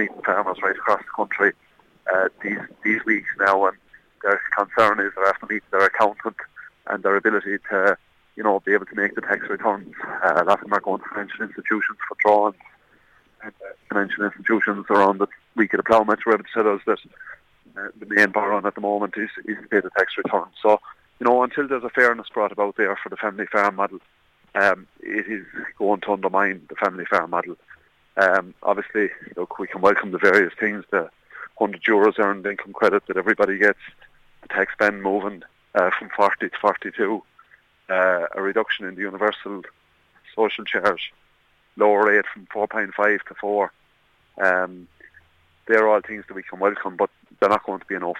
meeting farmers right across the country uh, these these weeks now, and their concern is they're after meeting their accountant and their ability to, you know, be able to make the tax returns. Uh, a lot of them are going to financial institutions for drawings, and uh, financial institutions around the week of the ploughmatch were able to us that uh, the main borrowing at the moment is, is to pay the tax return. So, you know, until there's a fairness brought about there for the family farm model, um, it is going to undermine the family farm model. Um, obviously, look, we can welcome the various things, the 100 euros earned income credit that everybody gets, the tax band moving uh, from 40 to 42, uh, a reduction in the universal social charge, lower rate from 4.5 to 4. Um, they're all things that we can welcome, but they're not going to be enough.